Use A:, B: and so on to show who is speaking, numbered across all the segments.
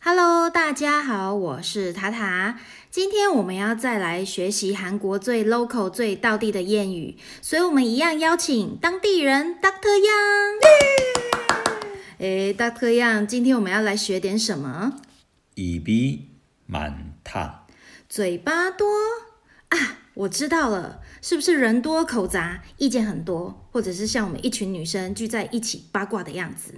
A: Hello，大家好，我是塔塔。今天我们要再来学习韩国最 local、最道地的谚语，所以我们一样邀请当地人 Doctor Yang。诶 d r Yang，今天我们要来学点什么？
B: 입이많다，
A: 嘴巴多 啊！我知道了，是不是人多口杂，意见很多，或者是像我们一群女生聚在一起八卦的样子？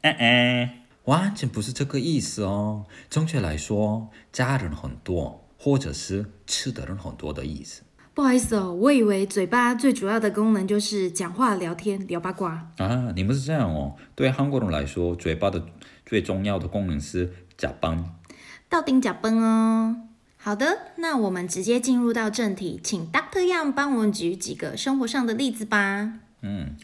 B: 哎哎，完全不是这个意思哦。正确来说，家人很多，或者是吃的人很多的意思
A: 不好意思哦，我以为嘴巴最主要的功能就是讲话、聊天、聊八卦。
B: 啊。你们是这样哦？对韩国人来说，嘴巴的最重要的功能是假邦。
A: 到顶假崩哦。好的，那我们直接进入到正题，请 Doctor Yang 帮我们举几个生活上的例子吧。
B: 嗯，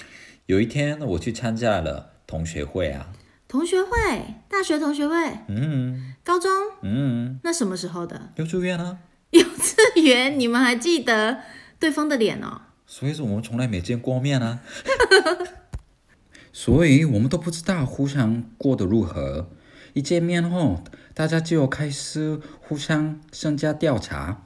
B: 有一天我去参加了同学会啊。
A: 同学会，大学同学会，
B: 嗯
A: 高中，
B: 嗯，
A: 那什么时候的？
B: 幼稚园啊。
A: 幼稚园，你们还记得对方的脸哦？
B: 所以说我们从来没见过面啊，所以我们都不知道互相过得如何。一见面后，大家就开始互相身家调查。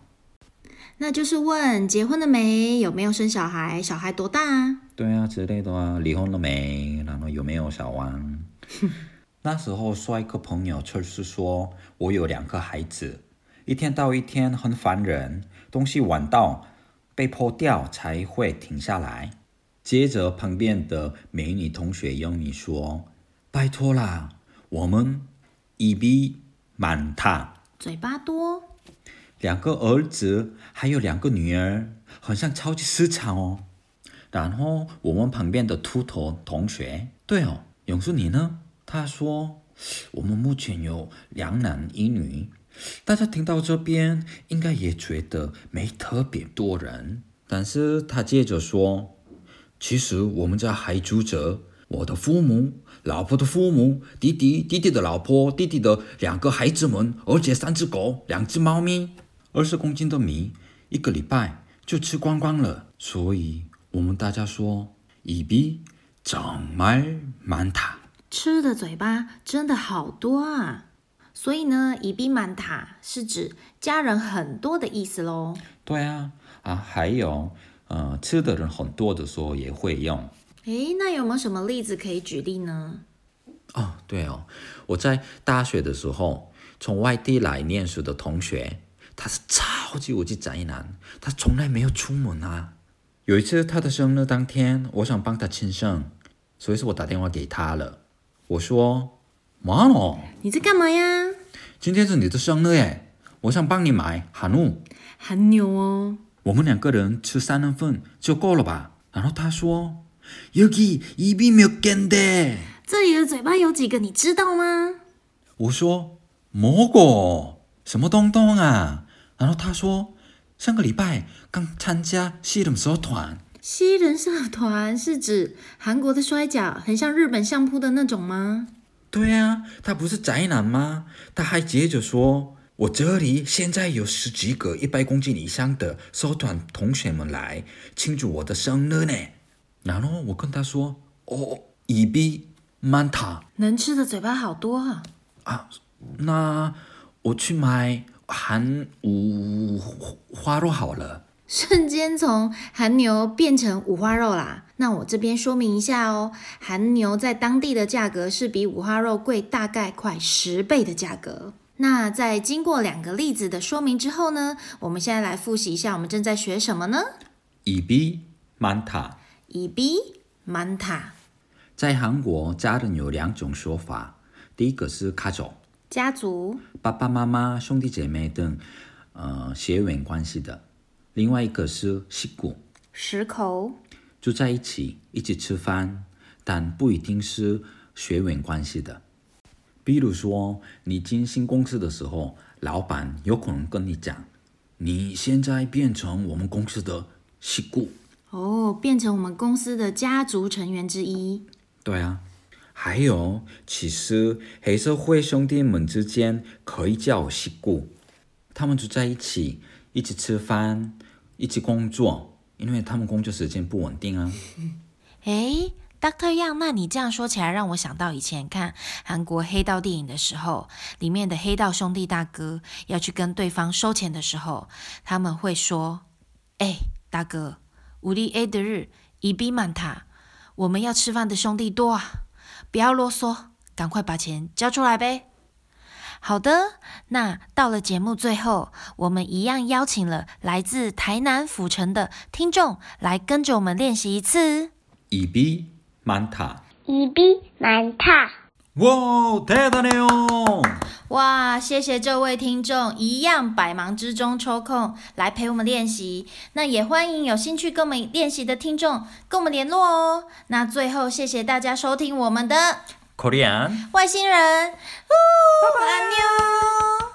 A: 那就是问结婚了没，有没有生小孩，小孩多大啊？
B: 对啊，之类的啊，离婚了没？然后有没有小王？那时候帅哥朋友就是说我有两个孩子，一天到一天很烦人，东西晚到被破掉才会停下来。接着旁边的美女同学用你说：“拜托啦，我们一比满他，
A: 嘴巴多，
B: 两个儿子还有两个女儿，好像超级市场哦。”然后我们旁边的秃头同学，对哦，永叔你呢？他说我们目前有两男一女。大家听到这边应该也觉得没特别多人，但是他接着说，其实我们家还住着我的父母、老婆的父母、弟弟、弟弟的老婆、弟弟的两个孩子们，而且三只狗、两只猫咪，二十公斤的米，一个礼拜就吃光光了。所以我们大家说，입이정말많다。
A: 吃的嘴巴真的好多啊！所以呢，以比满塔是指家人很多的意思喽。
B: 对啊，啊，还有，呃，吃的人很多的时候也会用。
A: 诶，那有没有什么例子可以举例呢？
B: 哦，对哦，我在大学的时候，从外地来念书的同学，他是超级无敌宅男，他从来没有出门啊。有一次他的生日当天，我想帮他庆生，所以说我打电话给他了。我说：“妈哦，
A: 你在干嘛呀？
B: 今天是你的生日耶，我想帮你买韩露，
A: 韩牛哦。
B: 我们两个人吃三人份就够了吧？”然后他说：“ Yuki，一并没有跟的。
A: 这里的嘴巴有几个，你知道吗？
B: 我说蘑菇，什么东东啊？然后他说，上个礼拜刚参加西人社团。
A: 西人社团是指韩国的摔跤，很像日本相扑的那种吗？
B: 对啊，他不是宅男吗？他还接着说，我这里现在有十几个一百公斤以上的社团同学们来庆祝我的生日呢。然后我跟他说哦乙比 manta
A: 能吃的嘴巴好多啊。
B: 啊那我去买韩五花肉好了。
A: 瞬间从韩牛变成五花肉啦。那我这边说明一下哦韩牛在当地的价格是比五花肉贵大概快十倍的价格。那在经过两个例子的说明之后呢我们现在来复习一下我们正在学什么呢？
B: 乙比 manta
A: 以比满塔
B: 在韩国，家人有两种说法，第一个是家族，
A: 家族，
B: 爸爸妈妈、兄弟姐妹等，呃，血缘关系的；另外一个是식구，
A: 十口，
B: 住在一起，一起吃饭，但不一定是血缘关系的。比如说，你进新公司的时候，老板有可能跟你讲，你现在变成我们公司的식구。
A: 哦，变成我们公司的家族成员之一。
B: 对啊，还有，其实黑社会兄弟们之间可以叫西姑，他们住在一起，一起吃饭，一起工作，因为他们工作时间不稳定啊。
A: 诶 d r Yang，那你这样说起来，让我想到以前看韩国黑道电影的时候，里面的黑道兄弟大哥要去跟对方收钱的时候，他们会说：“哎，大哥， 우리 A 的日一比满塔，我们要吃饭的兄弟多啊，不要啰嗦，赶快把钱交出来呗。”好的，那到了节目最后，我们一样邀请了来自台南府城的听众来跟着我们练习一次。
B: 一比满塔，
C: 一比满塔。
B: 哇，太大了哟！
A: 哇，谢谢这位听众，一样百忙之中抽空来陪我们练习。那也欢迎有兴趣跟我们练习的听众跟我们联络哦。那最后，谢谢大家收听我们的
B: Korean
A: 外星人，哦，安妞。